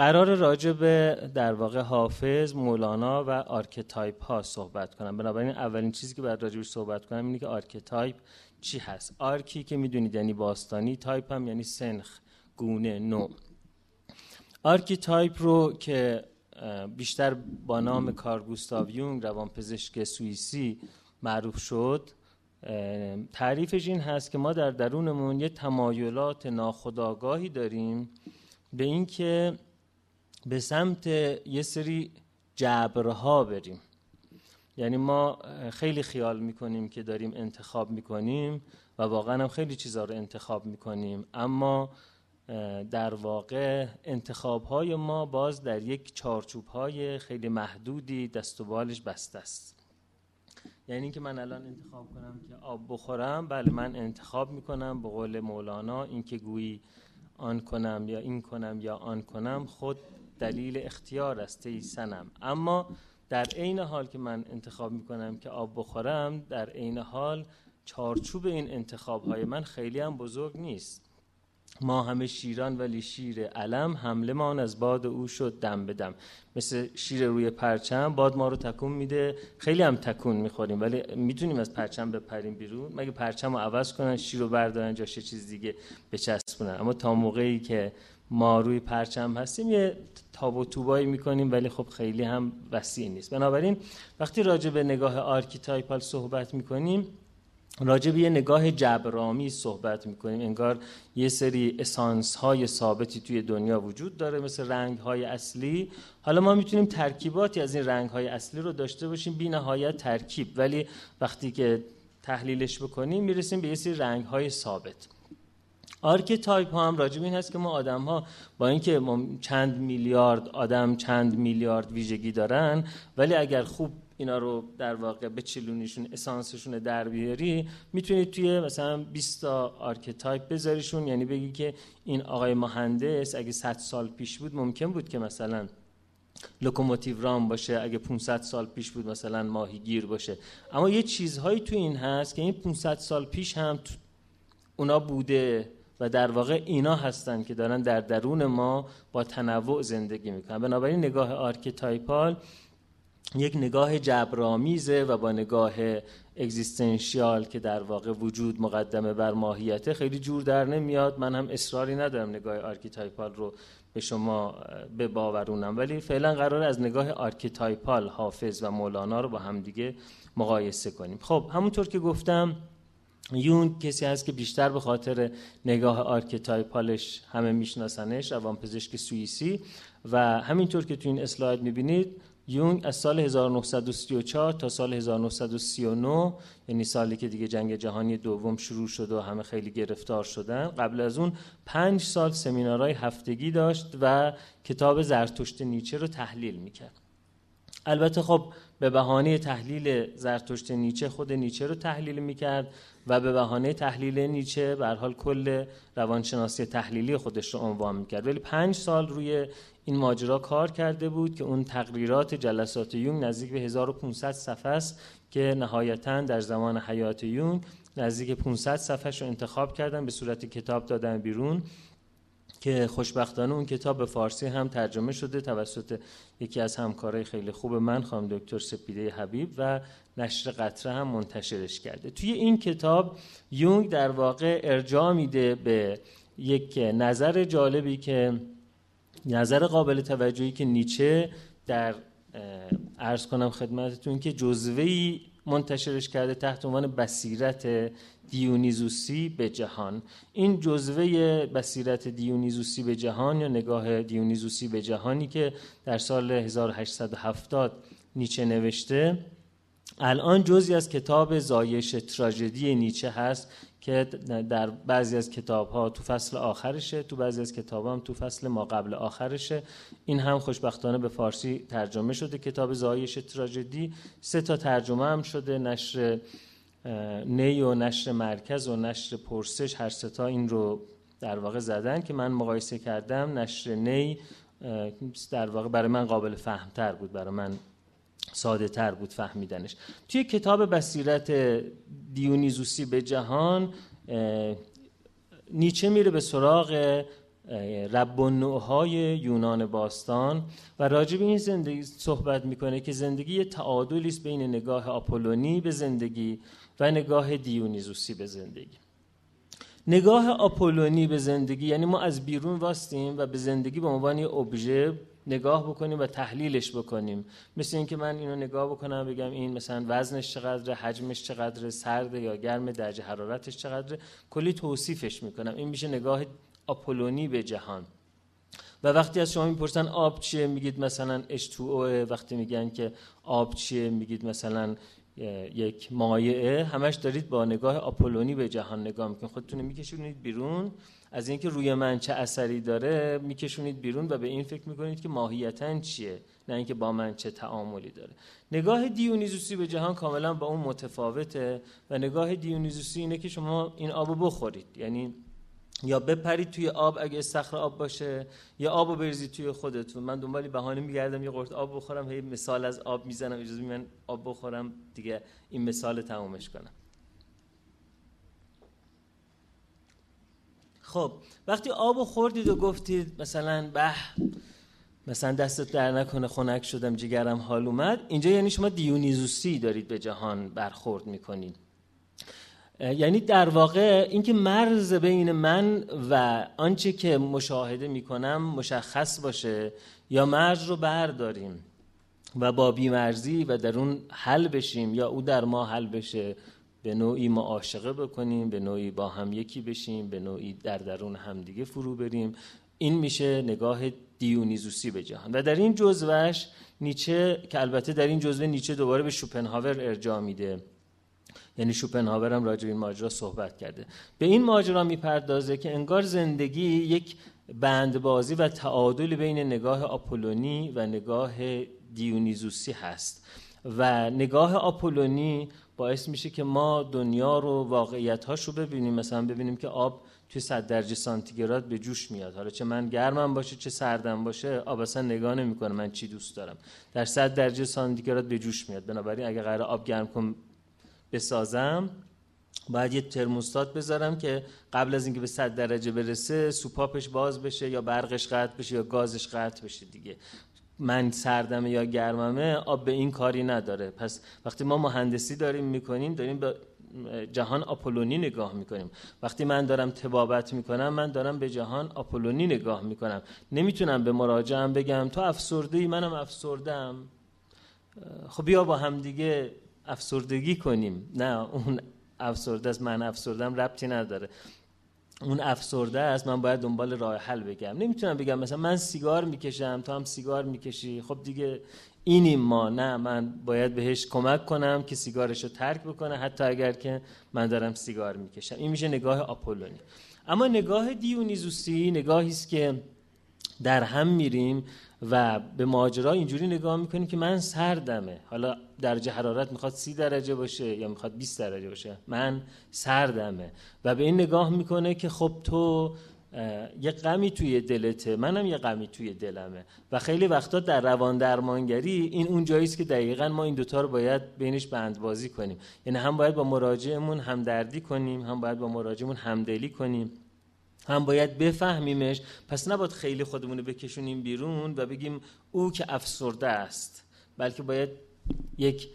قرار راجع به در واقع حافظ مولانا و archetype ها صحبت کنم. بنابراین اولین چیزی که باید راجع صحبت کنم اینه که archetype چی هست؟ arche که می‌دونید یعنی باستانی تایپ هم یعنی سنخ گونه نوع. archetype رو که بیشتر با نام کارل گوستاو یونگ روانپزشک سوئیسی معروف شد تعریفش این هست که ما در درونمون یه تمایلات ناخودآگاهی داریم به اینکه به سمت یه سری جبرها بریم. یعنی ما خیلی خیال می‌کنیم که داریم انتخاب می‌کنیم و واقعا هم خیلی چیزها رو انتخاب می‌کنیم. اما در واقع انتخاب های ما باز در یک چارچوب های خیلی محدودی دست و بالش بسته است. یعنی اینکه من الان انتخاب کنم که آب بخورم بله من انتخاب می‌کنم به قول مولانا اینکه گویی آن کنم یا این کنم یا آن کنم خود دلیل اختیار است ای سنم اما در عین حال که من انتخاب می‌کنم که آب بخورم در عین حال چارچوب این انتخاب های من خیلی هم بزرگ نیست. ما همه شیران ولی شیر علم حمله ما از باد او شد دم به دم. مثل شیر روی پرچم باد ما رو تکون میده. خیلی هم تکون می‌خوریم ولی می‌تونیم از پرچم بپریم بیرون. مگه پرچم رو عوض کنن شیر رو بردارن جاش چیز دیگه بچسبونن. اما تا موقعی که ما روی پرچم هستیم یه تاب و تاب‌هایی می‌کنیم ولی خب خیلی هم وسیع نیست. بنابراین وقتی راجع به نگاه archetypal صحبت می‌کنیم راجع به یه نگاه جبرآمیزی صحبت می‌کنیم. انگار یه سری اسانس های ثابتی توی دنیا وجود داره مثل رنگ های اصلی. حالا ما می‌تونیم ترکیباتی از این رنگ های اصلی رو داشته باشیم بی نهایت ترکیب. ولی وقتی که تحلیلش بکنیم می‌رسیم به یه سری رنگ های ثابت. archetype ها هم راجب این هست که ما آدم ها با اینکه چند میلیارد آدم چند میلیارد ویژگی دارن ولی اگر خوب اینا رو در واقع بچلونیشون اسانسشون در بیاری می‌تونید توی مثلا 20 تا archetype بذاریشون. یعنی بگی که این آقای مهندس اگه 100 سال پیش بود ممکن بود که مثلا لوکوموتیوران باشه. اگه 500 سال پیش بود مثلا ماهیگیر باشه. اما یه چیزهایی تو این هست که این 500 سال پیش هم اونا بوده. و در واقع اینا هستن که دارن در درون ما با تنوع زندگی می‌کنن. بنابراین نگاه archetypal یک نگاه جبرآمیزه و با نگاه existential که در واقع وجود مقدمه بر ماهیته خیلی جور در نمیاد. من هم اصراری ندارم نگاه archetypal رو به شما بباورونم. ولی فعلا قرار از نگاه archetypal حافظ و مولانا رو با همدیگه مقایسه کنیم. خب همونطور که گفتم یونگ کسی هست که بیشتر به خاطر نگاه archetypal ش همه میشناسنش روانپزشک سوئیسی. و همینطور که تو این اسلاید می‌بینید یونگ از سال 1934 تا سال 1939 یعنی سالی که دیگه جنگ جهانی دوم شروع شد و همه خیلی گرفتار شدن قبل از اون پنج سال سمینارهای هفتگی داشت و کتاب زرتشت نیچه رو تحلیل می‌کرد. البته خب به بهانه تحلیل زرتشت نیچه خود نیچه رو تحلیل می‌کرد و به بهانه تحلیل نیچه به حال کل روانشناسی تحلیلی خودش رو عنوان می‌کرد. ولی پنج سال روی این ماجرا کار کرده بود که اون تقریرات جلسات یونگ نزدیک به 1500 صفحه است که نهایتا در زمان حیات یونگ نزدیک 500 صفحه رو انتخاب کردن به صورت کتاب دادن بیرون. که خوشبختانه اون کتاب به فارسی هم ترجمه شده توسط یکی از همکارای خیلی خوب من خانم دکتر سپیده حبیب و نشر قطره هم منتشرش کرده. توی این کتاب یونگ در واقع ارجاع میده به یک نظر جالبی که نظر قابل توجهی که نیچه در ارز کنم خدمتتون که جزوهی منتشرش کرده تحت عنوان بصیرت دیونیزوسی به جهان. این جزوه بصیرت دیونیزوسی به جهان یا نگاه دیونیزوسی به جهانی که در سال 1870 نیچه نوشته الان جزی از کتاب زایش تراژدی نیچه هست که در بعضی از کتاب ها تو فصل آخرشه تو بعضی از کتاب هم تو فصل ما قبل آخرشه. این هم خوشبختانه به فارسی ترجمه شده کتاب زایش تراژدی. سه تا ترجمه هم شده نشر نی و نشر مرکز و نشر پرسش هر ستا این رو در واقع زدن که من مقایسه کردم. نشر نی در واقع برای من قابل فهمتر بود برای من ساده تر بود فهمیدنش. توی کتاب بصیرت دیونیزوسی به جهان نیچه میره به سراغ رب های یونان باستان و راجع به این زندگی صحبت می‌کنه که زندگی یه تعادلی است بین نگاه آپولونی به زندگی و نگاه دیونیزوسی به زندگی. نگاه آپولونی به زندگی یعنی ما از بیرون واستیم و به زندگی به عنوان یه ابژه نگاه بکنیم و تحلیلش بکنیم. مثل اینکه من اینو نگاه بکنم بگم این مثلا وزنش چقدره حجمش چقدره سرد یا گرم درجه حرارتش چقدره. کلی توصیفش می‌کنم. این میشه نگاه آپولونی به جهان. و وقتی از شما می‌پرسن آب چیه میگید مثلا H2O وقتی میگن که آب چیه میگید مثلا یک مایعه همش دارید با نگاه آپولونی به جهان نگاه می‌کنید. خودتون میکشونید بیرون. از اینکه روی من چه اثری داره میکشونید بیرون و به این فکر می‌کنید که ماهیتا چیه نه اینکه با من چه تعاملی داره. نگاه دیونیزوسی به جهان کاملا با اون متفاوته و نگاه دیونیزوسی اینه که شما این آبو بخورید. یعنی یا بپرید توی آب اگه استخر آب باشه یا آب بریزید توی خودتون. من دنبالی بهانه میگردم یه قرط آب بخورم هی مثال از آب می‌زنم اجازه من آب بخورم؟ دیگه این مثال تمومش کنم. خب وقتی آب خوردید و گفتید مثلا به مثلا دستت در نکنه خنک شدم جگرم حال اومد. اینجا یعنی شما دیونیزوسی دارید به جهان برخورد می‌کنید. یعنی در واقع اینکه مرز بین من و آنچه که مشاهده می‌کنم مشخص باشه یا مرز رو برداریم و با بیمرزی و در اون حل بشیم یا او در ما حل بشه به نوعی معاشقه بکنیم به نوعی با هم یکی بشیم به نوعی در درون همدیگه فرو بریم. این میشه نگاه دیونیزوسی به جهان. و در این جزوش نیچه که البته در این جزوه نیچه دوباره به شوپنهاور ارجاع میده. یعنی شوپنهاور هم راجع به این ماجرا صحبت کرده. به این ماجرا می‌پردازه که انگار زندگی یک بندبازی و تعادل بین نگاه آپولونی و نگاه دیونیزوسی هست. و نگاه آپولونی باعث میشه که ما دنیا رو واقعیت رو ببینیم. مثلا ببینیم که آب توی 100 درجه سانتیگراد به جوش میاد. حالا چه من گرمم باشه چه سردم باشه آب اصلا نگاه نمی‌کنه. من چی دوست دارم؟ در 100 درجه سانتیگراد به جوش میاد. بنابراین اگه قرار آب گرم کنم بسازم باید یه ترموستات بذارم که قبل از اینکه به 100 درجه برسه سوپاپش باز بشه یا برقش قطع بشه یا گازش قطع بشه دیگه. من سردمه یا گرممه آب به این کاری نداره. پس وقتی ما مهندسی داریم می‌کنیم داریم به جهان آپولونی نگاه می‌کنیم. وقتی من دارم تبابت می‌کنم من دارم به جهان آپولونی نگاه می‌کنم. نمی‌تونم به مراجعم بگم تو افسرده ای منم افسردم خب بیا با هم دیگه افسردگی کنیم. نه اون افسرده است من افسردم ربطی نداره. اون افسرده است من باید دنبال راه حل بگم. نمی‌تونم بگم مثلا من سیگار می‌کشم تو هم سیگار می‌کشی. خب دیگه اینیم ما. نه من باید بهش کمک کنم که سیگارش رو ترک بکنه حتی اگر که من دارم سیگار می‌کشم. این میشه نگاه آپولونی. اما نگاه دیونیزوسی نگاهی است که در هم میریم. و به ماجرا اینجوری نگاه می‌کنیم که من سردمه. حالا درجه حرارت می‌خواد سی درجه باشه یا می‌خواد 20 درجه باشه. من سردمه. و به این نگاه می‌کنه که خب تو یه غمی توی دلته. منم یه غمی توی دلمه. و خیلی وقتا در روان درمانگری این اون جایی است که دقیقا ما این دوتا رو باید بینش بندبازی کنیم. یعنی هم باید با مراجعمون همدردی کنیم هم باید با مراجعمون همدلی کنیم. هم باید بفهمیمش. پس نباید خیلی خودمون رو بکشونیم بیرون و بگیم او که افسرده است بلکه باید یک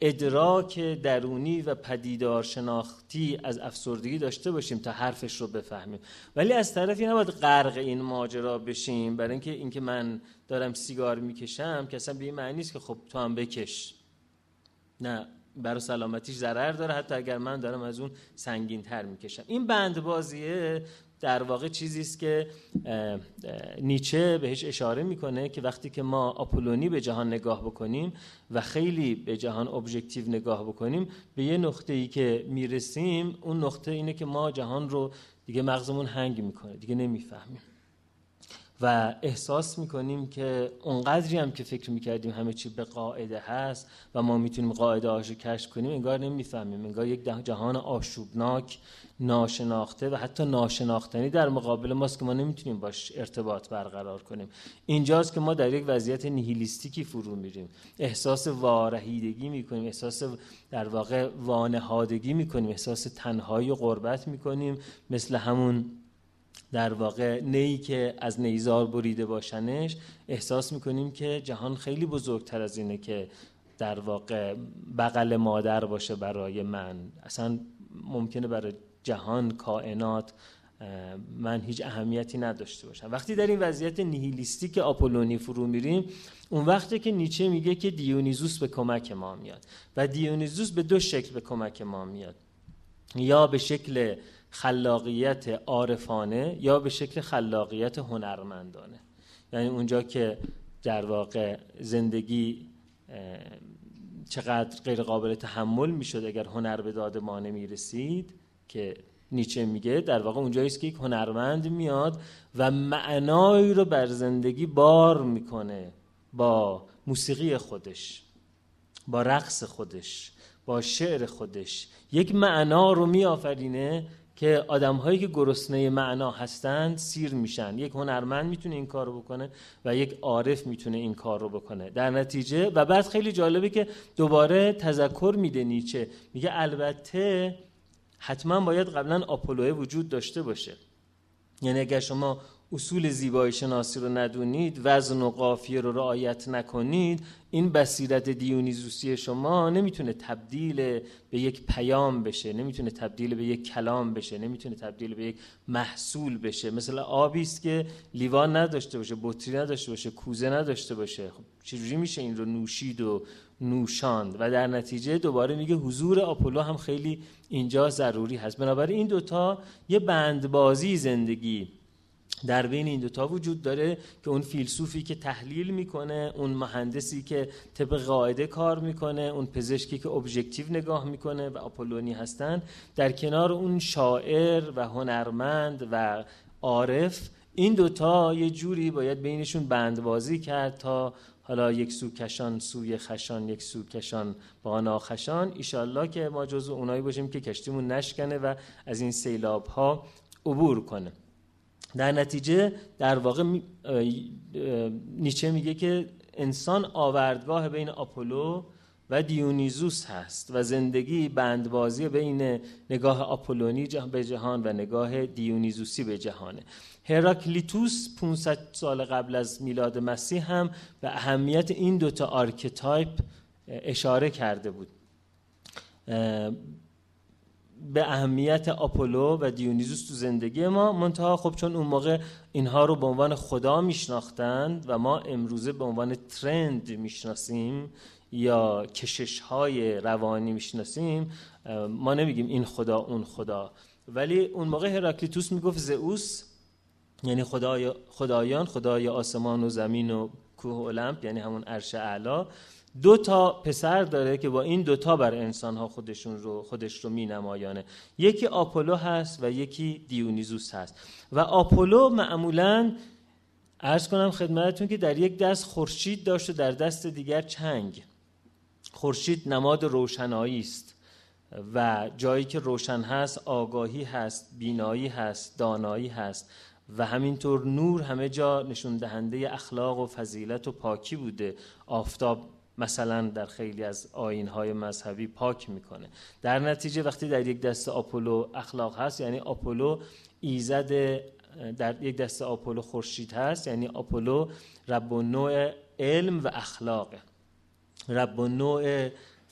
ادراک درونی و پدیدار شناختی از افسردگی داشته باشیم تا حرفش رو بفهمیم. ولی از طرفی نباید غرق این ماجرا بشیم. برای اینکه اینکه من دارم سیگار می‌کشم که اصلا به این معنی نیست که خب تو هم بکش. نه برای سلامتیش ضرر داره. حتی اگر من دارم از اون سنگین تر می‌کشم. این بند بازیه در واقع چیزی است که نیچه بهش اشاره می‌کنه که وقتی که ما آپولونی به جهان نگاه بکنیم و خیلی به جهان ابژکتیو نگاه بکنیم به یه نقطه ای که می‌رسیم اون نقطه اینه که ما جهان رو دیگه مغزمون هنگ می‌کنه دیگه نمی‌فهمیم. و احساس می‌کنیم که اونقدری هم که فکر می‌کردیم همه چی به قاعده هست و ما می‌تونیم قاعده هاشو کشف کنیم انگار نمی‌فهمیم. انگار یک جهان آشوبناک ناشناخته و حتی ناشناختنی در مقابل ماست که ما نمی‌تونیم باش ارتباط برقرار کنیم. اینجاست که ما در یک وضعیت نیهیلیستیکی فرو میریم. احساس وارهیدگی می‌کنیم احساس در واقع وانهادگی می‌کنیم احساس تنهایی و غربت می‌کنیم. مثل همون در واقع نی که از نیزار بریده باشنش احساس می‌کنیم که جهان خیلی بزرگتر از اینه که در واقع بغل مادر باشه برای من. اصلا ممکنه برای جهان کائنات من هیچ اهمیتی نداشته باشم. وقتی در این وضعیت نیهیلیستیک آپولونی فرو میریم اون وقتی که نیچه میگه که دیونیزوس به کمک ما میاد و دیونیزوس به دو شکل به کمک ما میاد. یا به شکل خلاقیت عارفانه یا به شکل خلاقیت هنرمندانه. یعنی اونجا که در واقع زندگی چقدر غیر قابل تحمل می‌شد اگر هنر به داد ما نمی رسید که نیچه میگه در واقع اونجایی است که یک هنرمند میاد و معنایی رو بر زندگی بار می‌کنه با موسیقی خودش با رقص خودش با شعر خودش. یک معنا رو میآفرینه که آدم هایی که گرسنه معنا هستند سیر میشن. یک هنرمند می‌تونه این کار رو بکنه و یک عارف می‌تونه این کار رو بکنه. در نتیجه و بعد خیلی جالبه که دوباره تذکر میده نیچه. میگه البته حتما باید قبلا آپولوه وجود داشته باشه. یعنی اگر شما اصول زیبایی شناسی رو ندونید وزن و قافیه رو رعایت نکنید این بصیرت دیونیزوسی شما نمی‌تونه تبدیل به یک پیام بشه نمی‌تونه تبدیل به یک کلام بشه نمی‌تونه تبدیل به یک محصول بشه. مثل آبی است که لیوان نداشته باشه بطری نداشته باشه کوزه نداشته باشه. خب چجوری میشه این رو نوشید و نوشاند؟ و در نتیجه دوباره میگه حضور آپولو هم خیلی اینجا ضروری هست. بنابراین این دوتا یه بندبازی زندگی در بین این دوتا وجود داره که اون فیلسوفی که تحلیل می‌کنه اون مهندسی که طبق قاعده کار می‌کنه اون پزشکی که ابژکتیو نگاه می‌کنه و آپولونی هستن در کنار اون شاعر و هنرمند و عارف این دوتا یه جوری باید بینشون بندبازی کرد تا حالا یک سو کشان سوی خشان یک سو کشان با ناخشان. ایشالله که ما جزو اونایی باشیم که کشتیمون نشکنه و از این سیلاب ها عبور کنه. در نتیجه در واقع نیچه میگه که انسان آوردگاه بین آپولو و دیونیزوس هست و زندگی بندبازی بین نگاه آپولونی به جهان و نگاه دیونیزوسی به جهانه. هراکلیتوس 500 سال قبل از میلاد مسیح هم به اهمیت این دوتا archetype اشاره کرده بود. به اهمیت آپولو و دیونیزوس تو زندگی ما منتها خب چون اون موقع اینها رو به عنوان خدا میشناختند و ما امروزه به عنوان ترند می‌شناسیم یا کشش های روانی می‌شناسیم ما نمیگیم این خدا اون خدا. ولی اون موقع هراکلیتوس می‌گفت زئوس یعنی خدای خدایان خدای آسمان و زمین و کوه المپ یعنی همون عرش اعلا. دو تا پسر داره که با این دوتا بر انسان ها خودشون رو خودش رو می نمایانه یکی آپولو هست و یکی دیونیزوس هست. و آپولو معمولا ارز کنم خدمتتون که در یک دست خورشید داشت و در دست دیگر چنگ. خورشید نماد روشنایی است و جایی که روشن هست آگاهی هست بینایی هست دانایی هست و همینطور نور همه جا نشون دهنده اخلاق و فضیلت و پاکی بوده. آفتاب مثلا در خیلی از های مذهبی پاک می‌کنه. در نتیجه وقتی در یک دست آپولو اخلاق هست یعنی آپولو ایزد در یک دست آپولو خورشید هست یعنی آپولو رب و نوع علم و اخلاقه. رب و نوع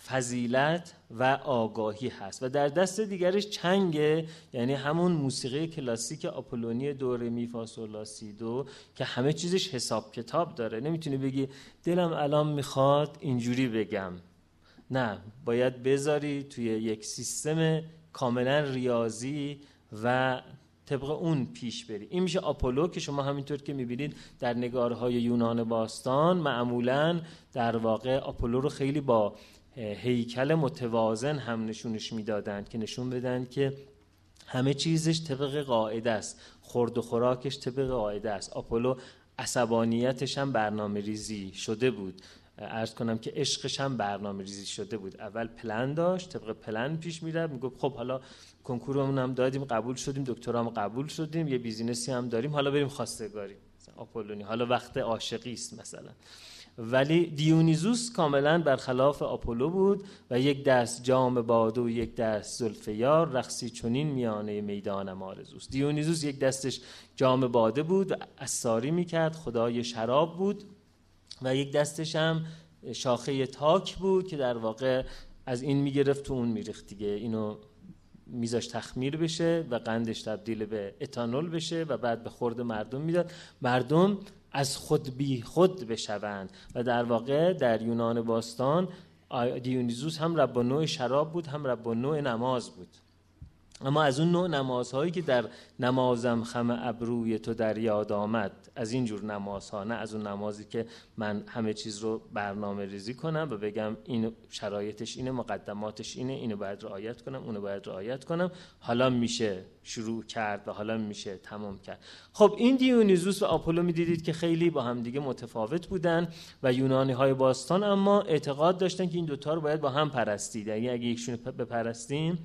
فضیلت و آگاهی هست. و در دست دیگرش چنگه یعنی همون موسیقی کلاسیک آپولونی دو می فا سی دو که همه چیزش حساب کتاب داره. نمی‌تونی بگی دلم الان می‌خواد اینجوری بگم. نه باید بذاری توی یک سیستم کاملا ریاضی و طبق اون پیش بری. این میشه آپولو که شما همینطور که می‌بینید در نگارهای یونان باستان معمولا در واقع آپولو رو خیلی با هیکل متوازن هم نشونش می‌دادند که نشون بدن که همه چیزش طبق قاعده است. خورد و خوراکش طبق قاعده است. آپولو عصبانیتش هم برنامه ریزی شده بود. ارز کنم که عشقش هم برنامه ریزی شده بود. اول پلن داشت طبق پلن پیش می‌رفت می‌گفت خب حالا کنکورمون هم دادیم قبول شدیم دکترام قبول شدیم یه business ی هم داریم حالا بریم خواستگاری. آپولونی حالا وقت عاشقی است مثلا. ولی دیونیزوس کاملا برخلاف آپولو بود و یک دست جام باده و یک دست زلف یار رقصی چنین میانه میدان آرزوست. دیونیزوس یک دستش جام باده بود و میگساری می‌کرد خدای شراب بود. و یک دستش هم شاخه تاک بود که در واقع از این می‌گرفت تو اون میریخت دیگه. اینو میذاش تخمیر بشه و قندش تبدیل به اتانول بشه و بعد به خورد مردم می‌داد. مردم از خود بی خود بشوند و در واقع در یونان باستان دیونیزوس هم رب نوع شراب بود هم رب نوع نماز بود. اما از اون نوع نمازهایی که در نمازم خم ابروی تو در یاد آمد از این جور نمازها نه از اون نمازی که من همه چیز رو برنامه ریزی کنم و بگم این شرایطش اینه مقدماتش اینه اینو باید رعایت کنم اونو باید رعایت کنم. حالا میشه شروع کرد و حالا میشه تمام کرد. خب این دیونیزوس و آپولو می‌دیدید که خیلی با هم دیگه متفاوت بودن و یونانی های باستان اما اعتقاد داشتن که این دوتا رو باید با هم پرستید. یعنی اگه یکشون بپرستیم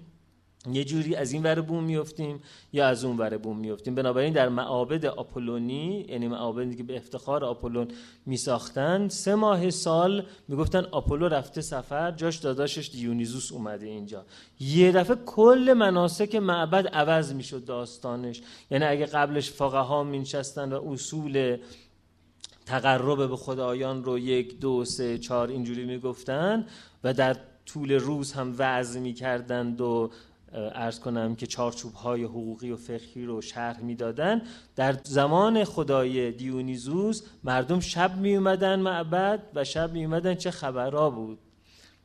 یه جوری از این ور بوم میفتیم یا از اون ور بوم میفتیم. بنابراین در معابد آپولونی یعنی معابدی که به افتخار آپولون میساختن سه ماه سال می‌گفتن آپولو رفته سفر جاش داداشش دیونیزوس اومده اینجا. یه دفعه کل مناسک معبد عوض می‌شد داستانش. یعنی اگه قبلش فقها ها مینشستن و اصول تقرب به خدایان رو یک دو سه چهار اینجوری می‌گفتن و در طول روز هم وعظ می‌کردند و ارز کنم که چارچوب های حقوقی و فقهی رو شرح می‌دادن. در زمان خدای دیونیزوس مردم شب می اومدن معبد و شب می اومدن چه خبرها بود؟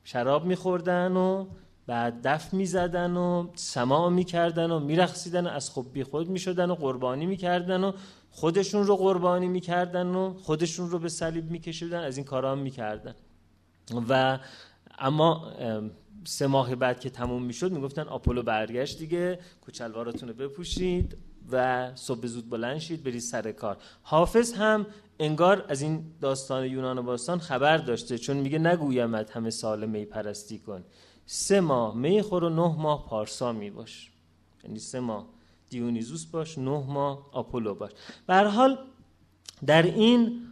شراب میخوردن و بعد دف می‌زدن و سماع می‌کردن و میرخصیدن و از خب بی خود می‌شدن و قربانی می‌کردن و خودشون رو قربانی می‌کردن و خودشون رو به صلیب میکشیدن از این کارا می‌کردن. و اما سه ماه بعد که تموم می‌شد می‌گفتن آپولو برگشت دیگه کوچلوارتون رو بپوشید و صبح زود بلند شید برید سر کار. حافظ هم انگار از این داستان یونان باستان خبر داشته چون میگه نگویمت همه سال می پرستی کن. سه ماه می خور و نه ماه پارسا می باش. یعنی سه ماه. دیونیزوس باش نه ماه آپولو باش. به حال در این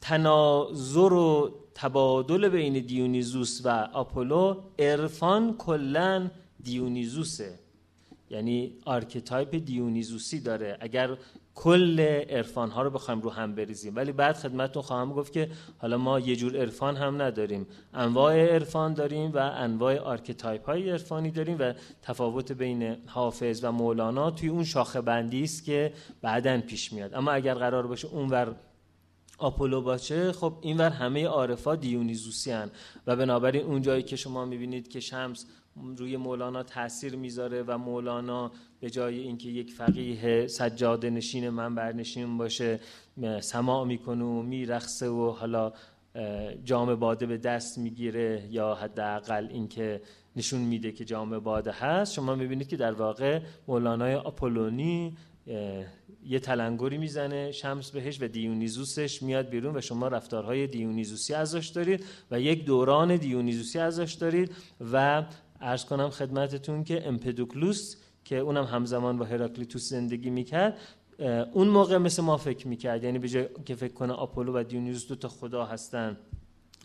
تناظر و تبادل بین دیونیزوس و آپولو عرفان کلا دیونیزوسه. یعنی archetype دیونیزوسی داره. اگر کل عرفان ها رو بخوایم رو هم بریزیم. ولی بعد خدمتتون خواهم گفت که حالا ما یه جور عرفان هم نداریم. انواع عرفان داریم و انواع archetype های عرفانی داریم و تفاوت بین حافظ و مولانا توی اون شاخه بندی است که بعدا پیش میاد. اما اگر قرار باشه اونور آپولو باشه خب اینور همه عارفا دیونیزوسی هن و بنابراین اون جایی که شما می‌بینید که شمس روی مولانا تاثیر می‌ذاره و مولانا به جای اینکه یک فقیه سجاده نشین منبر نشین باشه سماع می‌کنه و میرخصه و حالا جام باده به دست می‌گیره یا حداقل اینکه نشون میده که جام باده هست. شما می‌بینید که در واقع مولانای آپولونی یه تلنگری می‌زنه شمس بهش و دیونیزوسش میاد بیرون و شما رفتارهای دیونیزوسی ازش دارید و یک دوران دیونیزوسی ازش دارید و ارز کنم خدمتتون که امپدوکلوس که اونم همزمان با هراکلیتوس زندگی می‌کرد اون موقع مثل ما فکر می‌کرد. یعنی به جای که فکر کنه آپولو و دیونیزوس دو تا خدا هستن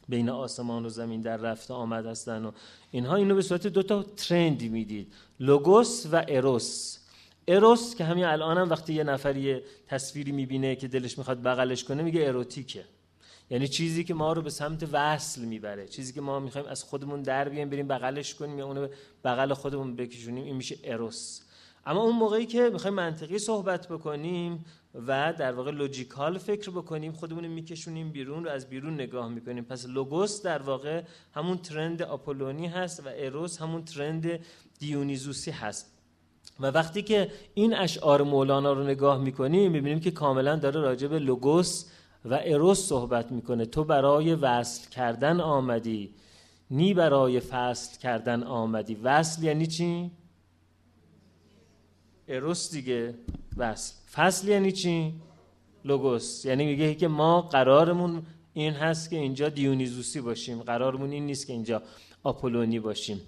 بین آسمان و زمین در رفته آمد هستن و اینها اینو به صورت دو تا ترند می‌دید. لوگوس و اروس. اروس که همین الان هم وقتی یه نفری تصویری می‌بینه که دلش می‌خواد بغلش کنه میگه اروتیکه. یعنی چیزی که ما رو به سمت وصل می‌بره. چیزی که ما می‌خوایم از خودمون در بیایم بریم بغلش کنیم یا اونو بغل خودمون بکشونیم این میشه اروس. اما اون موقعی که می‌خوایم منطقی صحبت بکنیم و در واقع logical فکر بکنیم خودمون میکشونیم بیرون رو از بیرون نگاه می‌کنیم. پس لوگوس در واقع همون trend آپولونی هست و اروس همون trend دیونیزوسی هست. و وقتی که این اشعار مولانا رو نگاه می‌کنیم می‌بینیم که کاملا داره راجع به لوگوس و اروس صحبت می‌کنه. تو برای وصل کردن آمدی نی برای فصل کردن آمدی. وصل یعنی چی؟ اروس دیگه وصل. فصل یعنی چی؟ لوگوس. یعنی میگه که ما قرارمون این هست که اینجا دیونیزوسی باشیم. قرارمون این نیست که اینجا آپولونی باشیم.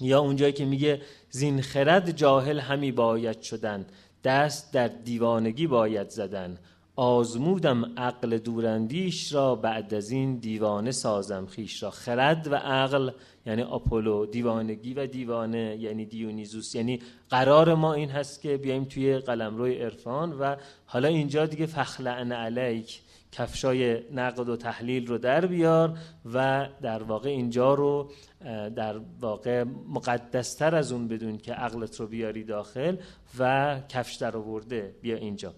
یا اونجایی که میگه زین خرد جاهل همی باید شدن دست در دیوانگی باید زدن. آزمودم عقل دوراندیش را بعد از این دیوانه سازم خیش را. خرد و عقل یعنی آپولو دیوانگی و دیوانه یعنی دیونیزوس. یعنی قرار ما این هست که بیایم توی قلمروی عرفان و حالا اینجا دیگه فخلعن علیک. کفشای نقد و تحلیل رو در بیار و در واقع اینجا رو در واقع مقدستر از اون بدون که عقلت رو بیاری داخل و کفش در آورده بیا اینجا.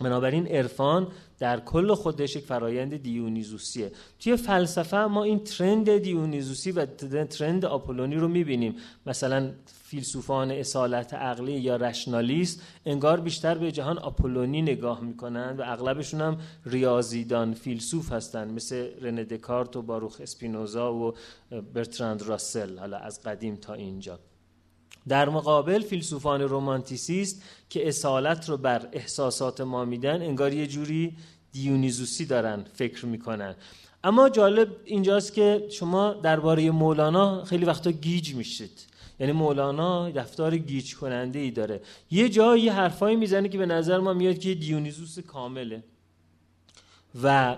بنابراین عرفان در کل خودش یک فرایند دیونیزوسیه. توی فلسفه ما این ترند دیونیزوسی و ترند آپولونی رو می‌بینیم. مثلا فیلسوفان اصالت عقلی یا رشنالیست انگار بیشتر به جهان آپولونی نگاه می‌کنند و اغلبشون هم ریاضیدان فیلسوف هستند. مثل رنه دکارت و باروخ اسپینوزا و برتراند راسل حالا از قدیم تا اینجا. در مقابل فیلسوفان رومانتیسیست که اصالت رو بر احساسات ما میدن انگار یه جوری دیونیزوسی دارن فکر می‌کنن. اما جالب اینجاست که شما درباره مولانا خیلی وقتا گیج میشید. یعنی مولانا دفتار گیج کننده ای داره. یه جایی یه حرفایی می‌زنه که به نظر ما میاد که دیونیزوس کامله. و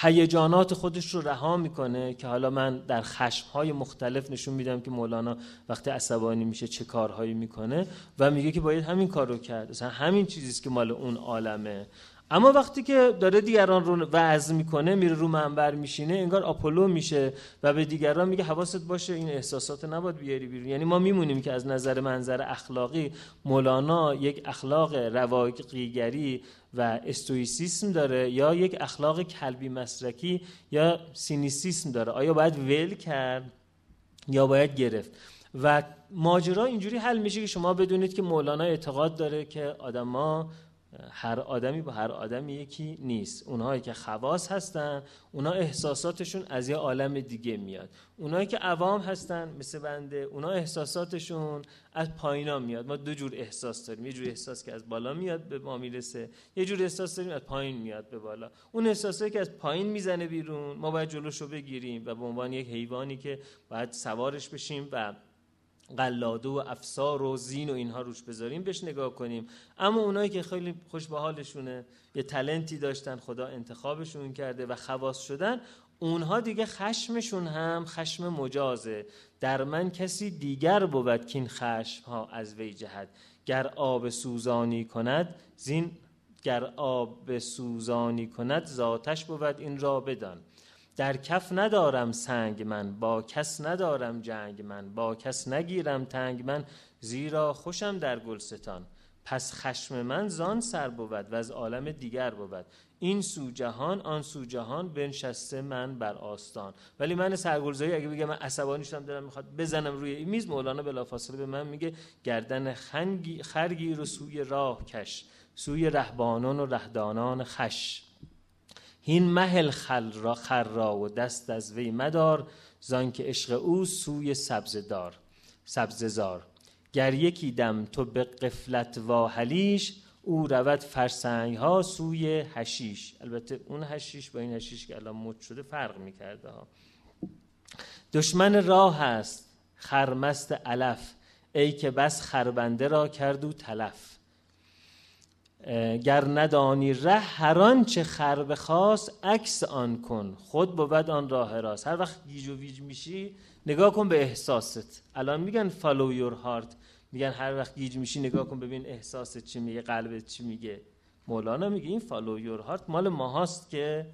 هیجانات خودش رو رها می‌کنه که حالا من در خشمهای مختلف نشون میدم که مولانا وقتی عصبانی میشه چه کارهایی می‌کنه و میگه که باید همین کار رو کرد. مثلا همین چیزیست که مال اون عالمه. اما وقتی که داره دیگران رو وعظ می‌کنه میره رو منبر میشینه انگار آپولو میشه و به دیگران میگه حواست باشه این احساسات نباید بیاری بیرون. یعنی ما میمونیم که از نظر منظر اخلاقی مولانا یک اخلاق رواقیگری و استویسیسم داره یا یک اخلاق کلبی مسرکی یا سینیسیسم داره. آیا باید ول کرد یا باید گرفت؟ و ماجرا اینجوری حل میشه که شما بدونید که مولانا اعتقاد داره که آدما هر آدمی با هر آدمی یکی نیست. اونهایی که خواص هستن اونا احساساتشون از یه عالم دیگه میاد. اونایی که عوام هستن مثل بنده اونا احساساتشون از پایینا میاد. ما دو جور احساس داریم. یه جور احساس که از بالا میاد به ما می‌رسه یه جور احساس داریم از پایین میاد به بالا. اون احساسایی که از پایین می‌زنه بیرون ما باید جلوشو بگیریم و به عنوان یک حیوانی که باید سوارش بشیم و قلاده و افسار و زین و اینها روش بذاریم بهش نگاه کنیم. اما اونایی که خیلی خوش به حالشونه یه تلنتی داشتن خدا انتخابشون کرده و خواص شدن اونها دیگه خشمشون هم خشم مجازه. در من کسی دیگر بود که این خشم ها از وی جهد گر آب سوزانی کند زین گر آب سوزانی کند ذاتش بود این را بدان. در کف ندارم سنگ من با کس ندارم جنگ من با کس نگیرم تنگ من زیرا خوشم در گلستان. پس خشم من زان سر بود و از عالم دیگر بود. این سو جهان آن سو جهان بنشسته من بر آستان. ولی من سرگلزایی اگه بگم من عصبانی شدم دارم می‌خواد بزنم روی این میز مولانا بلافاصله به من میگه گردن خنگی خرگی رو سوی راه کش. سوی رهبانان و رهدانان خش. هین محل خل را خر را و دست از وی مدار زان که عشق او سوی سبزدار سبززار گر یکی دم تو به قفلت واهلیش او رود فرسنگ ها سوی هشیش البته اون هشیش با این هشیش که الان مد شده فرق می‌کرده ها. دشمن راه است خرمست علف. ای که بس خربنده را کرد و تلف. گر ندانی ره هر چه خر خواست عکس آن کن. خود بود آن راه راست. هر وقت گیج و ویج میشی نگاه کن به احساست. الان میگن follow your heart. میگن هر وقت گیج میشی نگاه کن ببین احساست چی میگه قلبت چی میگه. مولانا میگه این follow your heart مال ماهاست که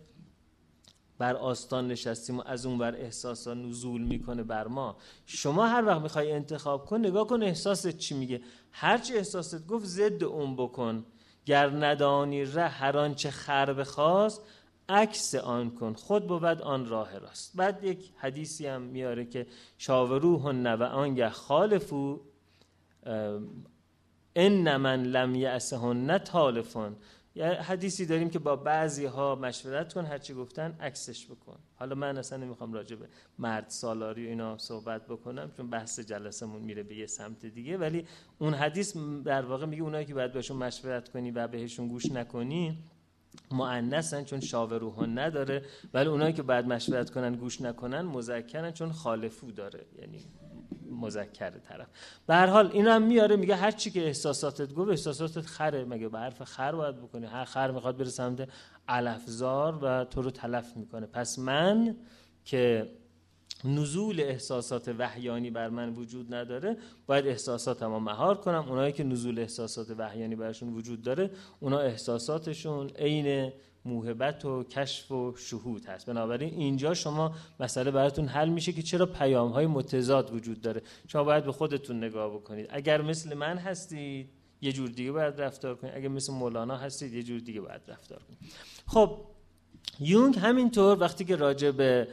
بر آستان نشستیم و از اون بر احساسا نزول می‌کنه بر ما. شما هر وقت می‌خوای انتخاب کن نگاه کن احساست چی میگه. هرچی احساست گفت ضد اون بکن. گر ندانی ره هر آنچه خر بخواست عکس آن کن خود بود آن راه راست. بعد یک حدیثی هم میاره که شاوروهن و آنگه خالفو ان من لم یعسهن تالفون یه حدیثی داریم که با بعضی ها مشورت کن هرچی گفتن عکسش بکن. حالا من اصلا نمی‌خوام راجع به مرد سالاری و اینا صحبت بکنم چون بحث جلسمون میره به یه سمت دیگه. ولی اون حدیث در واقع میگه اونایی که باید بهشون مشورت کنی و بهشون گوش نکنی مؤنثن چون شاوروهن نداره. ولی اونایی که بعد مشورت کنن گوش نکنن مذکرن چون خالفو داره. یعنی مذکر طرف. به هر حال این هم میاره میگه هر چی که احساساتت گفت احساساتت خره. مگه به حرف خر باید بکنی؟ هر خر می‌خواد بره سمت علفزار و تو رو تلف می‌کنه. پس من که نزول احساسات وحیانی بر من وجود نداره باید احساساتمو مهار کنم. اونایی که نزول احساسات وحیانی برشون وجود داره اونا احساساتشون عین موهبت و کشف و شهود هست. بنابراین اینجا شما مسئله براتون حل میشه که چرا پیام های متضاد وجود داره. شما باید به خودتون نگاه بکنید. اگر مثل من هستید یه جور دیگه باید رفتار کنید. اگر مثل مولانا هستید یه جور دیگه باید رفتار کنید. خب یونگ همینطور وقتی که راجع به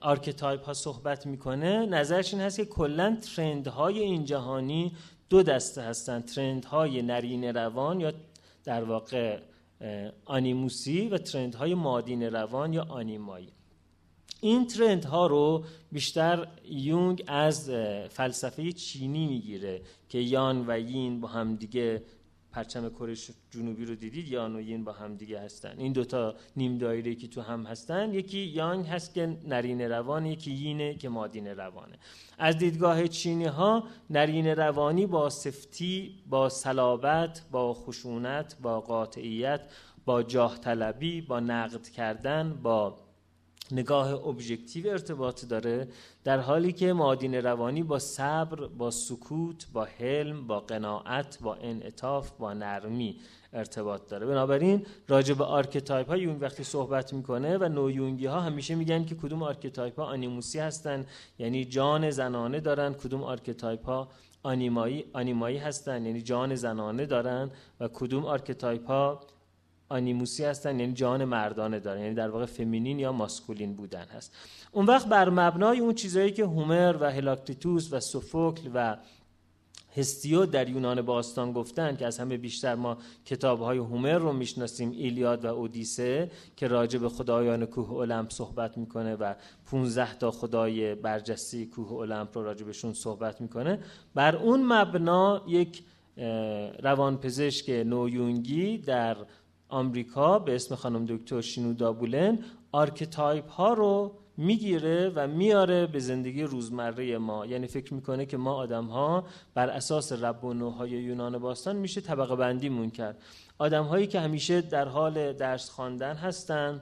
archetype ها صحبت می‌کنه نظرش این هست که کلا trend های این جهانی دو دسته هستن. trend های نرین روان یا در واقع آنیموسی و trend های مادین روان یا آنیمایی. این trend ها رو بیشتر یونگ از فلسفه چینی می‌گیره که یان و یین با همدیگه پرچم کره جنوبی رو دیدید یان و یین با هم دیگه هستن. این دوتا نیم دایره که تو هم هستن یکی یانگ هست که نرین روان یکی یینه که مادین روانه. از دیدگاه چینی ها نرین روانی با سفتی با صلابت با خشونت با قاطعیت با جاه طلبی با نقد کردن با نگاه objective ارتباط داره در حالی که مادین روانی با صبر با سکوت با حلم با قناعت با انعطاف با نرمی ارتباط داره. بنابراین راجع به archetype ها یونگ وقتی صحبت می‌کنه و نویونگی ها همیشه میگن که کدوم archetype ها آنیموسی هستن یعنی جان زنانه دارن کدوم archetype ها آنیمایی آنیمایی هستن یعنی جان زنانه دارن و کدوم archetype ها آنیموسی هستن یعنی جان مردانه دارن یعنی در واقع فمینین یا ماسکولین بودن هست. اون وقت بر مبنای اون چیزهایی که هومر و هلاکتیتوس و سوفوکل و هستیو در یونان باستان گفتن که از همه بیشتر ما کتاب های هومر رو می‌شناسیم ایلیاد و اودیسه که راجع به خدایان کوه المپ صحبت می‌کنه و 15 تا خدای برجسته کوه المپ رو راجع بهشون صحبت می‌کنه. بر اون مبنا یک روانپزشک نویونگی در آمریکا به اسم خانم دکتر شینودا بولن archetype ها رو می‌گیره و میاره به زندگی روزمره ما. یعنی فکر می‌کنه که ما آدم ها بر اساس رب‌النوع‌های یونان باستان میشه طبقه بندیمون کرد. آدم هایی که همیشه در حال درس خواندن هستن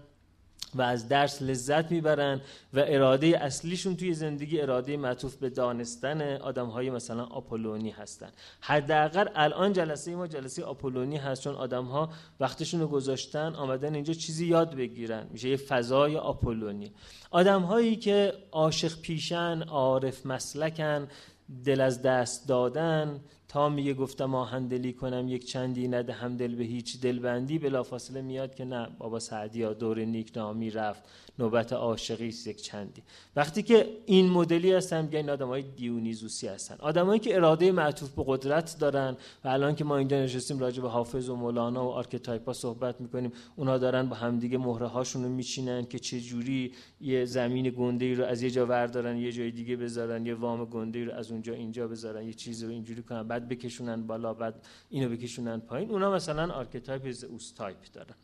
و از درس لذت می‌برن و اراده اصلیشون توی زندگی اراده معطوف به دانستن آدم های مثلا آپولونی هستن. حداقل الان جلسه ما جلسه آپولونی هست چون آدم ها وقتشون رو گذاشتن آمدن اینجا چیزی یاد بگیرن. میشه یه فضای آپولونی. آدم هایی که عاشق پیشن عارف مسلکن دل از دست دادن تا میگه گفتم آهندلی کنم یک چندی ندهم دل به هیچ دلبندی. بلافاصله میاد که نه بابا سعدی ها دور نیک نامی رفت نوبت عاشقی است یک چندی. وقتی که این مدلی هستن میگن این آدمای دیونیزوسی هستن. آدمایی که اراده معطوف به قدرت دارن و الان که ما اینجا نشستیم راجع به حافظ و مولانا و archetype ا صحبت می‌کنیم اونا دارن با همدیگه مهره هاشون رو میچینن که چه جوری یه زمین گنده ای رو از یه جا وردارن یه جای دیگه بذارن یه وام گنده رو از اونجا اینجا بذارن یه چیزی رو اینجوری کنن. بعد بکشونن بالا بعد اینو بکشونن پایین. اونا مثلا archetype زئوس type دارن.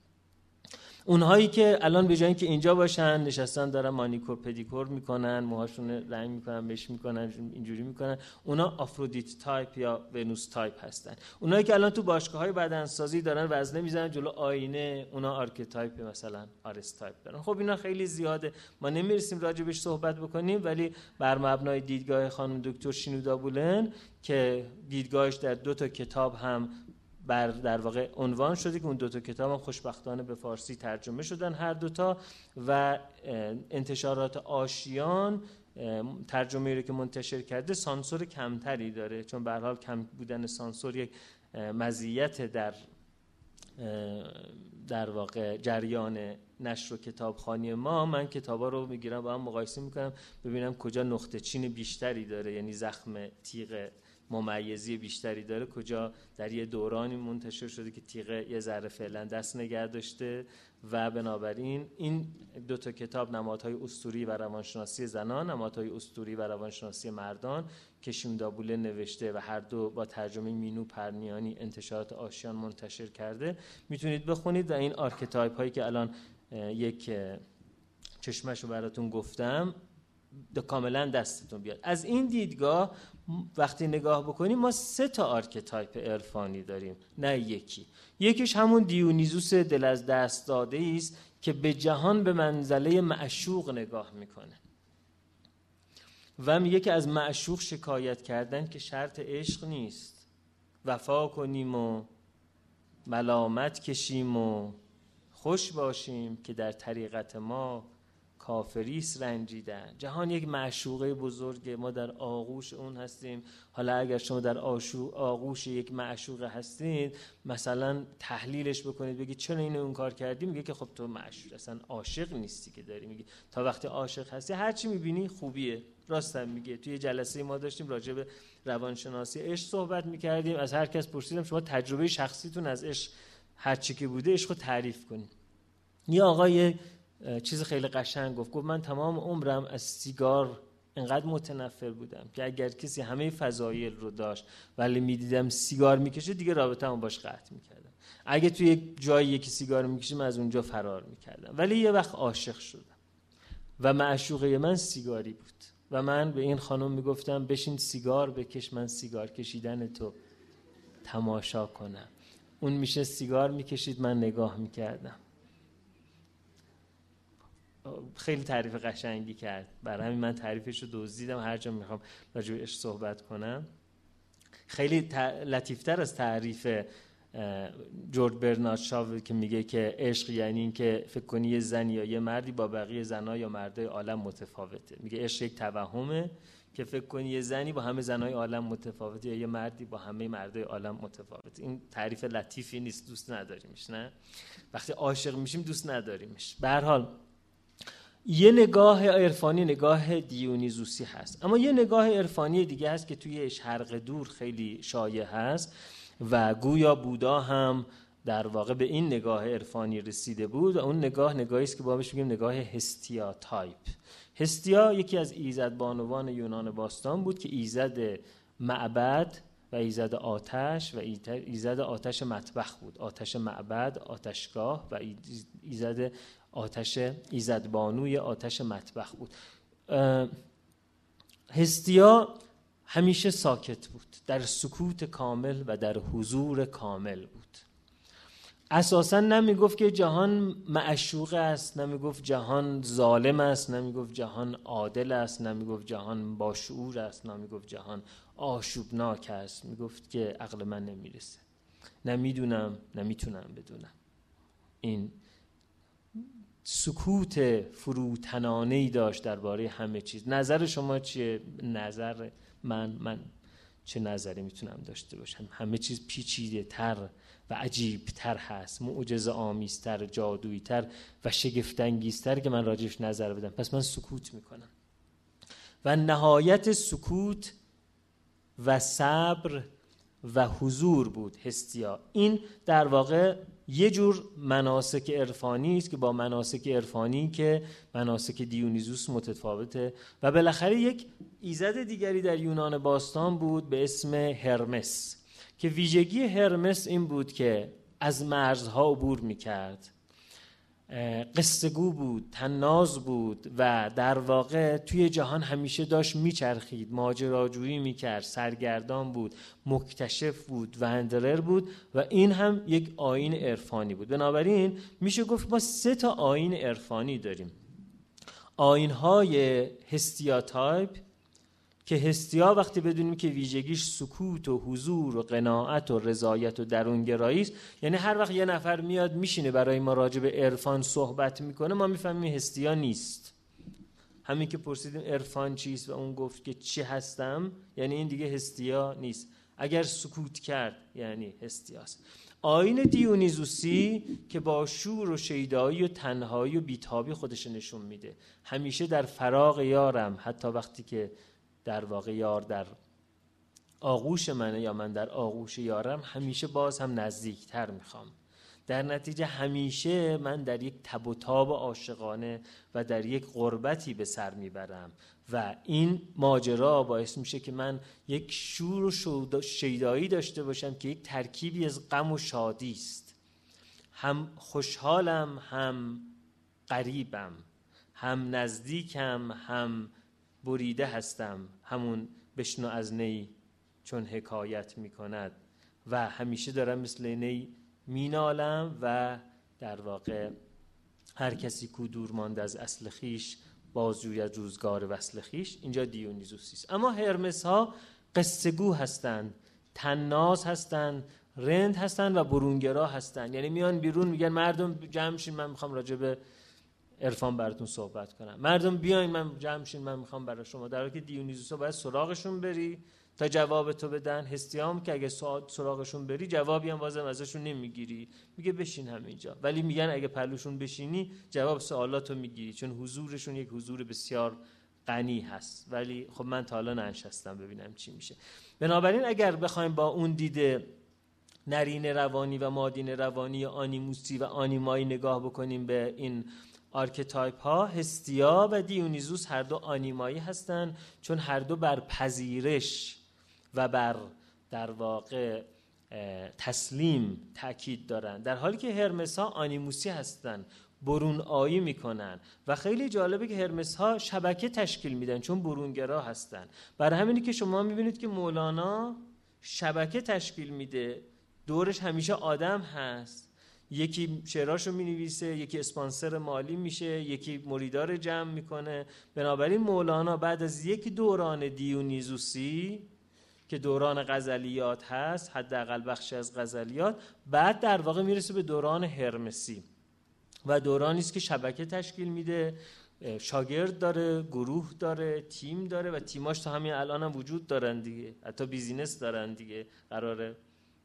اونهایی که الان به جای که اینجا باشن نشستن دارن مانیکور پدیکور می‌کنن موهاشون رنگ می‌کنن مش می‌کنن اینجوری می‌کنن. اونا آفرودیت تایپ یا ونوس تایپ هستن. اونایی که الان تو باشگاه های بدنسازی دارن وزنه می‌زنن جلو آینه اونا archetype مثلا آرس تایپ دارن. خب اینا خیلی زیاده. ما نمی‌رسیم راجبش صحبت بکنیم ولی بر مبنای دیدگاه خانم دکتر شینودا بولن که دیدگاهش در دو تا کتاب هم بر در واقع عنوان شده که اون دوتا کتاب هم خوشبختانه به فارسی ترجمه شدن هر دوتا و انتشارات آشیان ترجمه رو که منتشر کرده سانسور کمتری داره. چون به حال کم بودن سانسور یک مزیت در در واقع جریان نشر و کتابخانی ما. من کتابا رو می‌گیرم با هم مقایسه می‌کنم ببینم کجا نقطه چین بیشتری داره یعنی زخم تیغ ممیزی بیشتری داره. کجا در یه دورانی منتشر شده که تیغه یه ذره فعلا دست نگه داشته و بنابراین این دو تا کتاب نمادهای اسطوره‌ای و روانشناسی زنان نمادهای اسطوره‌ای و روانشناسی مردان که شینودا بولن نوشته و هر دو با ترجمه مینو پرنیانی انتشارات آشیان منتشر کرده. می‌تونید بخونید و این archetype هایی که الان یک چشمه‌ش رو براتون گفتم کاملا دستتون بیاد. از این دیدگاه وقتی نگاه بکنیم ما سه تا archetype عرفانی داریم نه یکی. یکیش همون دیونیزوس دل از دست داده است که به جهان به منزله معشوق نگاه می‌کنه. و میگه که از معشوق شکایت کردن که شرط عشق نیست. وفا کنیم و ملامت کشیم و خوش باشیم که در طریقت ما کافریس رنجیدن. جهان یک معشوقه بزرگه. ما در آغوش اون هستیم. حالا اگر شما در آغوش یک معشوقه هستید مثلا تحلیلش بکنید بگید چرا این اون کار کردی؟ میگه که خب تو معشوق اصلا عاشق نیستی که داری. میگی تا وقتی عاشق هستی هر چی می‌بینی خوبیه. راستم میگه. توی جلسه ما داشتیم راجع به روانشناسی عشق صحبت می‌کردیم. از هر کس پرسیدم شما تجربه شخصیتون از عشق هر چی که بوده عشق رو تعریف کنید. یه آقای چیز خیلی قشنگ گفت. گفت من تمام عمرم از سیگار انقدر متنفر بودم که اگر کسی همه فضایل رو داشت ولی می‌دیدم سیگار می‌کشه دیگه رابطه هم باش قطع می‌کردم. اگه توی یک جایی یکی سیگار می‌کشیم از اونجا فرار می‌کردم. ولی یه وقت عاشق شدم و معشوقه من سیگاری بود و من به این خانم می‌گفتم بشین سیگار بکش من سیگار کشیدن تو تماشا کنم. اون میشه سیگار می‌کشید من نگاه می‌کردم. خیلی تعریف قشنگی کرد. برای همین من تعریفش رو دزدیدم. هر جا می‌خوام راجبش صحبت کنم. خیلی لطیفتر از تعریف جورج برنارد شاو که میگه که عشق یعنی این که فکر کنی یه زن یا یه مردی با بقیه زنها یا مردای عالم متفاوته. میگه عشق یک توهمه که فکر کنی یه زنی با همه زنهای عالم متفاوته یا یه مردی با همه مردای عالم متفاوته. این تعریف لطیفی نیست. دوست نداریمش نه؟ وقتی عاشق میشیم دوست نداریمش. به هر حال یه نگاه عرفانی نگاه دیونیزوسی هست. اما یه نگاه عرفانی دیگه هست که توی شرق دور خیلی شایع هست و گویا بودا هم در واقع به این نگاه عرفانی رسیده بود و اون نگاه نگاهی است که ما میگیم نگاه هستیا تایپ هستیا یکی از ایزد بانوان یونان باستان بود که ایزد معبد و ایزد آتش و ایزد آتش مطبخ بود. آتش معبد آتشگاه و ایزد آتش ایزدبانوی آتش مطبخ بود. هستیا همیشه ساکت بود. در سکوت کامل و در حضور کامل بود. اساسا نمی گفت که جهان معشوق است نمی گفت جهان ظالم است نمی گفت جهان عادل است نمی گفت جهان با شعور است نمی گفت جهان آشوبناک است. می گفت که عقل من نمی‌رسه. نمی‌دونم نمی‌تونم بدونم. این سکوت فروتنانه ای داشت درباره همه چیز. نظر شما چیه؟ نظر من من چه نظری می‌تونم داشته باشم؟ همه چیز پیچیده تر و عجیب تر هست معجزه آمیزتر جادویی تر و شگفتانگیزتر که من راجش نظر بدم. پس من سکوت می‌کنم. و نهایت سکوت و صبر و حضور بود هستیا این در واقع یه جور مناسک عرفانی است که با مناسک عرفانی که مناسک دیونیزوس متفاوته و بالاخره یک ایزد دیگری در یونان باستان بود به اسم هرمس که ویژگی هرمس این بود که از مرزها عبور می‌کرد. قصهگو بود تناز بود و در واقع توی جهان همیشه داشت میچرخید ماجراجویی می‌کرد سرگردان بود مکتشف بود وندرر بود و این هم یک آین عرفانی بود. بنابراین میشه گفت ما سه تا آین عرفانی داریم. آین های هستیاتایپ که هستیا وقتی بدونیم که ویژگیش سکوت و حضور و قناعت و رضایت و درونگرایی است یعنی هر وقت یه نفر میاد میشینه برای ما راجع به عرفان صحبت می‌کنه ما می‌فهمیم هستیا نیست. همین که پرسیدیم عرفان چیست و اون گفت که چی هستم یعنی این دیگه هستیا نیست. اگر سکوت کرد یعنی هستیاست آین دیونیزوسی که با شور و شیدایی و تنهایی و بیتابی خودش نشون میده. همیشه در فراغ یارم حتی وقتی که در واقع یار در آغوش منه یا من در آغوش یارم همیشه باز هم نزدیکتر می‌خوام. در نتیجه همیشه من در یک تب و تاب عاشقانه و در یک غربتی به سر می‌برم و این ماجرا باعث میشه که من یک شور و شیدایی داشته باشم که یک ترکیبی از غم و شادی است. هم خوشحالم هم قریبم هم نزدیکم هم بریده هستم. همون بشنو از نی چون حکایت می‌کند. و همیشه دارم مثل نی مینالم و در واقع هر کسی کو دور مانده از اصل خیش بازجوید روزگار وصل خیش اینجا دیونیزوسی است اما هرمس ها قصه گو هستند. تناز هستند رند هستن و برونگرا هستن یعنی میان بیرون میگن مردم جمع شین من می‌خوام راجع به عرفان براتون صحبت کنم. مردم بیاین من جمع شین من می‌خوام برای شما. در حالی که دیونیزوس باید سراغشون بری تا جواب تو بدن. هستیام که اگه سراغشون بری جوابی هم واسه ازشون نمی‌گیری. میگه بشین همینجا. ولی میگن اگه پلوشون بشینی جواب سوالاتو می‌گیری. چون حضورشون یک حضور بسیار غنی هست. ولی خب من تا حالا ننشستم ببینم چی میشه. بنابراین اگر بخوایم با اون دیده نرین روانی و مادین روانی آنیموسی و آنیمایی نگاه بکنیم به این archetype ها هستیا و دیونیزوس هر دو آنیمایی هستند چون هر دو بر پذیرش و بر در واقع تسلیم تاکید دارن. در حالی که هرمس ها آنیموسی هستند برون آیی می‌کنن و خیلی جالبه که هرمس ها شبکه تشکیل میدن چون برونگرا هستن. برای همینی که شما می‌بینید که مولانا شبکه تشکیل میده دورش همیشه آدم هست. یکی شعراشو می نویسه یکی اسپانسر مالی میشه یکی مریدار جمع می‌کنه. بنابراین مولانا بعد از یک دوران دیونیزوسی که دوران غزلیات هست حداقل بخشی از غزلیات بعد در واقع می‌رسه به دوران هرمسی و دورانی است که شبکه تشکیل میده. شاگرد داره گروه داره تیم داره و تیماش تا همین الان هم وجود دارن دیگه. حتی بیزینس دارن دیگه. قراره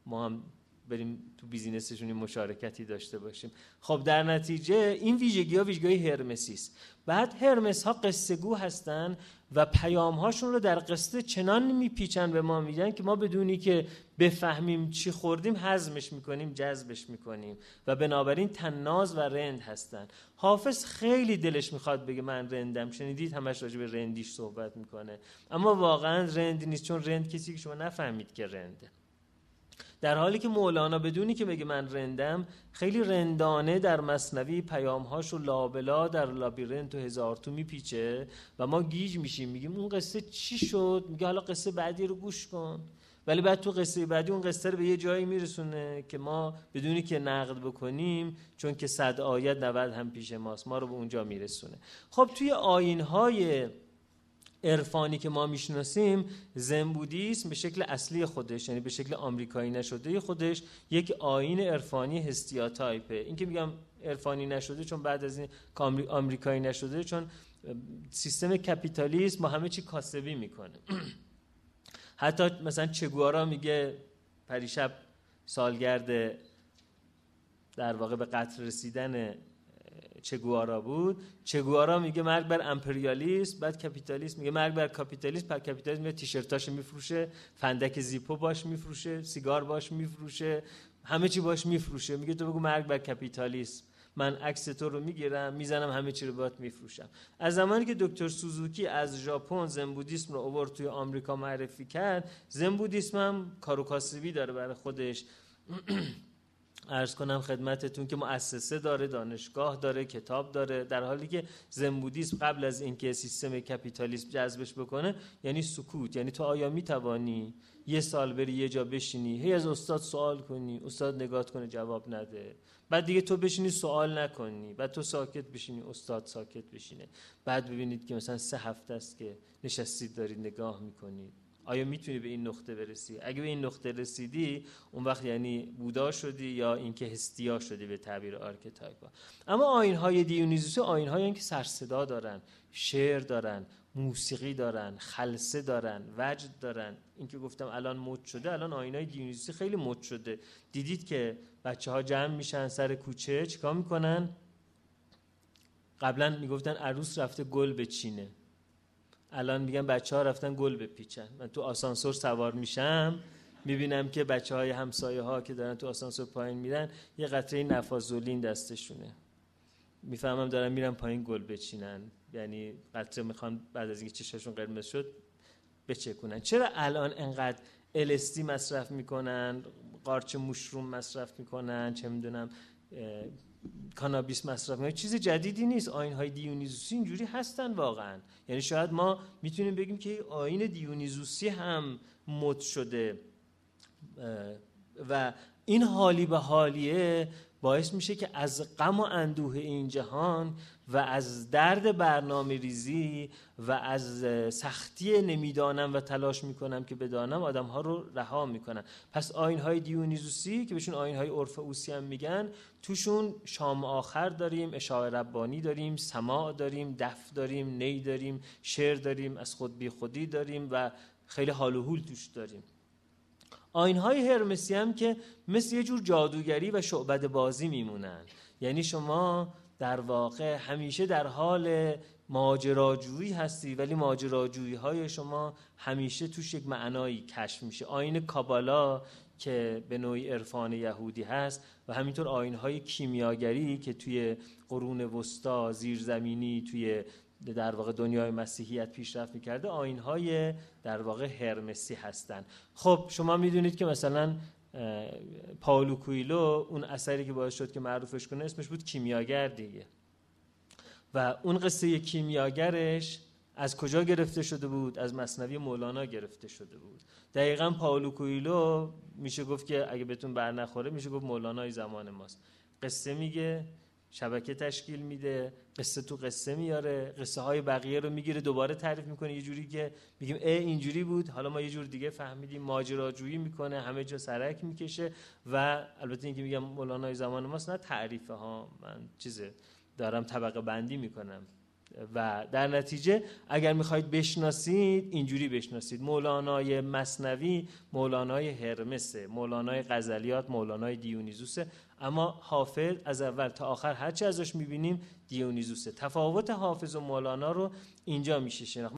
ما هم بریم تو بیزینسشون مشارکتی داشته باشیم. خب در نتیجه این ویژگی ها ویژگی هرمسی است بعد هرمس ها قصه گو هستن و پیام هاشون رو در قصه چنان میپیچن به ما میدن که ما بدونی که بفهمیم چی خوردیم هضمش می‌کنیم جذبش می‌کنیم و بنابراین تناز و رند هستن. حافظ خیلی دلش می‌خواد بگه من رندم. شنیدید همش راجع به رندیش صحبت می‌کنه. اما واقعا رند نیست چون رند کسی که شما نفهمید که رنده. در حالی که مولانا بدونی که بگه من رندم خیلی رندانه در مصنوی پیامهاش و لابلا در لابیرنت و هزار تو میپیچه و ما گیج میشیم. میگیم اون قصه چی شد؟ میگه حالا قصه بعدی رو گوش کن. ولی بعد تو قصه بعدی اون قصه رو به یه جایی میرسونه که ما بدونی که نقد بکنیم چون که صد آیت 90 هم پیش ماست. ما رو به اونجا میرسونه. خب توی آینهای عرفانی که ما می‌شناسیم زن بودیسم به شکل اصلی خودش یعنی به شکل آمریکایی نشده خودش یک آین عرفانی هستیا تایپه این که میگم عرفانی نشده چون بعد از این آمریکایی نشده چون سیستم کپیتالیسم با همه چی کاسبی می‌کنه. حتی مثلا چگوارا میگه پریشب سالگرد در واقع به قتل رسیدن چگوارا بود؟ چگوارا میگه مرگ بر امپریالیسم بعد کپیتالیسم میگه مرگ بر کاپیتالیسم پر کپیتالیسم میگه تیشرتاشو میفروشه فندک زیپو باش میفروشه سیگار باش میفروشه همه چی باش میفروشه. میگه تو بگو مرگ بر کپیتالیسم. من عکس تو رو می‌گیرم می‌زنم همه چی رو باید میفروشم. از زمانی که دکتر سوزوکی از ژاپن زنبودیسم رو آورد توی آمریکا معرفی کرد زنبودیسم هم کاروکاسبی داره برای خودش. ارز کنم خدمتتون که مؤسسه داره دانشگاه داره کتاب داره در حالی که زنبودیسم قبل از اینکه سیستم کپیتالیسم جذبش بکنه یعنی سکوت یعنی تو آیا می‌توانی یه سال بری یه جا بشینی هی از استاد سوال کنی استاد نگات کنه جواب نده. بعد دیگه تو بشینی سوال نکنی بعد تو ساکت بشینی استاد ساکت بشینه. بعد ببینید که مثلا سه هفته است که نشستید دارید نگاه می‌کنید. آیا می‌تونی به این نقطه برسی؟ اگه به این نقطه رسیدی اون وقت یعنی بودا شدی یا اینکه هستیا شدی به تعبیر archetype ا اما آیین های دیونیزوس آیین های که سر صدا دارن شعر دارن موسیقی دارن خلسه دارن وجد دارن. اینکه گفتم الان مد شده الان آیین های دیونیزوسی خیلی مد شده. دیدید که بچه ها جمع میشن سر کوچه چیکار می‌کنن؟ قبلا می‌گفتن عروس رفته گل بچینه. الان میگن بچه ها رفتن گل بپیچن. من تو آسانسور سوار میشم می‌بینم که بچه های همسایه ها که دارن تو آسانسور پایین میرن یه قطره نفازولین دستشونه. می‌فهمم دارن میرن پایین گل بچینن. یعنی قطره می‌خوان بعد از اینکه چششون قرمز شد بچکونن. چرا الان انقدر الستی مصرف می‌کنن قارچ مشروم مصرف می‌کنن چه می‌دونم کانابیس مصرف می‌کنن چیز جدیدی نیست. آین های دیونیزوسی اینجوری هستن واقعا. یعنی شاید ما می‌تونیم بگیم که آین دیونیزوسی هم مد شده. و این حالی به حالیه باعث میشه که از غم و اندوه این جهان و از درد برنامه ریزی و از سختی نمی‌دانم و تلاش می‌کنم که بدانم آدم ها رو رها می‌کنن. پس آین های دیونیزوسی که بهشون آین های عرف اوسی هم میگن توشون شام آخر داریم اشاع ربانی داریم سماع داریم دف داریم نی داریم شعر داریم از خود بی خودی داریم و خیلی حال و حول توش داریم. آین های هرمسی هم که مثل یه جور جادوگری و شعبد بازی میمونن. یعنی شما در واقع همیشه در حال ماجراجویی هستی ولی ماجراجویی های شما همیشه توش یک معنایی کشف میشه. آین کابالا که به نوعی عرفان یهودی هست و همینطور آین های کیمیاگری که توی قرون وسطا زیرزمینی توی در واقع دنیای مسیحیت پیشرفت می‌کرده آین های در واقع هرمسی هستند خب شما می‌دونید که مثلا پاولو کویلو اون اثری که باعث شد که معروفش کنه اسمش بود کیمیاگر دیگه. و اون قصه کیمیاگرش از کجا گرفته شده بود؟ از مصنوی مولانا گرفته شده بود. دقیقا پاولو کویلو میشه گفت که اگه بهتون بر نخوره میشه گفت مولانای زمان ماست. قصه میگه شبکه تشکیل میده قصه تو قصه میاره قصه های بقیه رو می‌گیره دوباره تعریف می‌کنه. یه جوری که میگیم ای اینجوری بود. حالا ما یه جور دیگه فهمیدیم ماجراجویی می‌کنه همه جا سرک می‌کشه و البته اینکه میگم مولانای زمان ماست نه تعریفه ها. من چیزه دارم طبقه بندی می‌کنم. و در نتیجه اگر می‌خواید بشناسید اینجوری بشناسید. مولانای مصنوی مولانای هرمسه مولانای غزلیات مولانای دیونیزوسه اما حافظ از اول تا آخر هرچی ازش می‌بینیم دیونیزوسه. تفاوت حافظ و مولانا رو اینجا میشه شناخت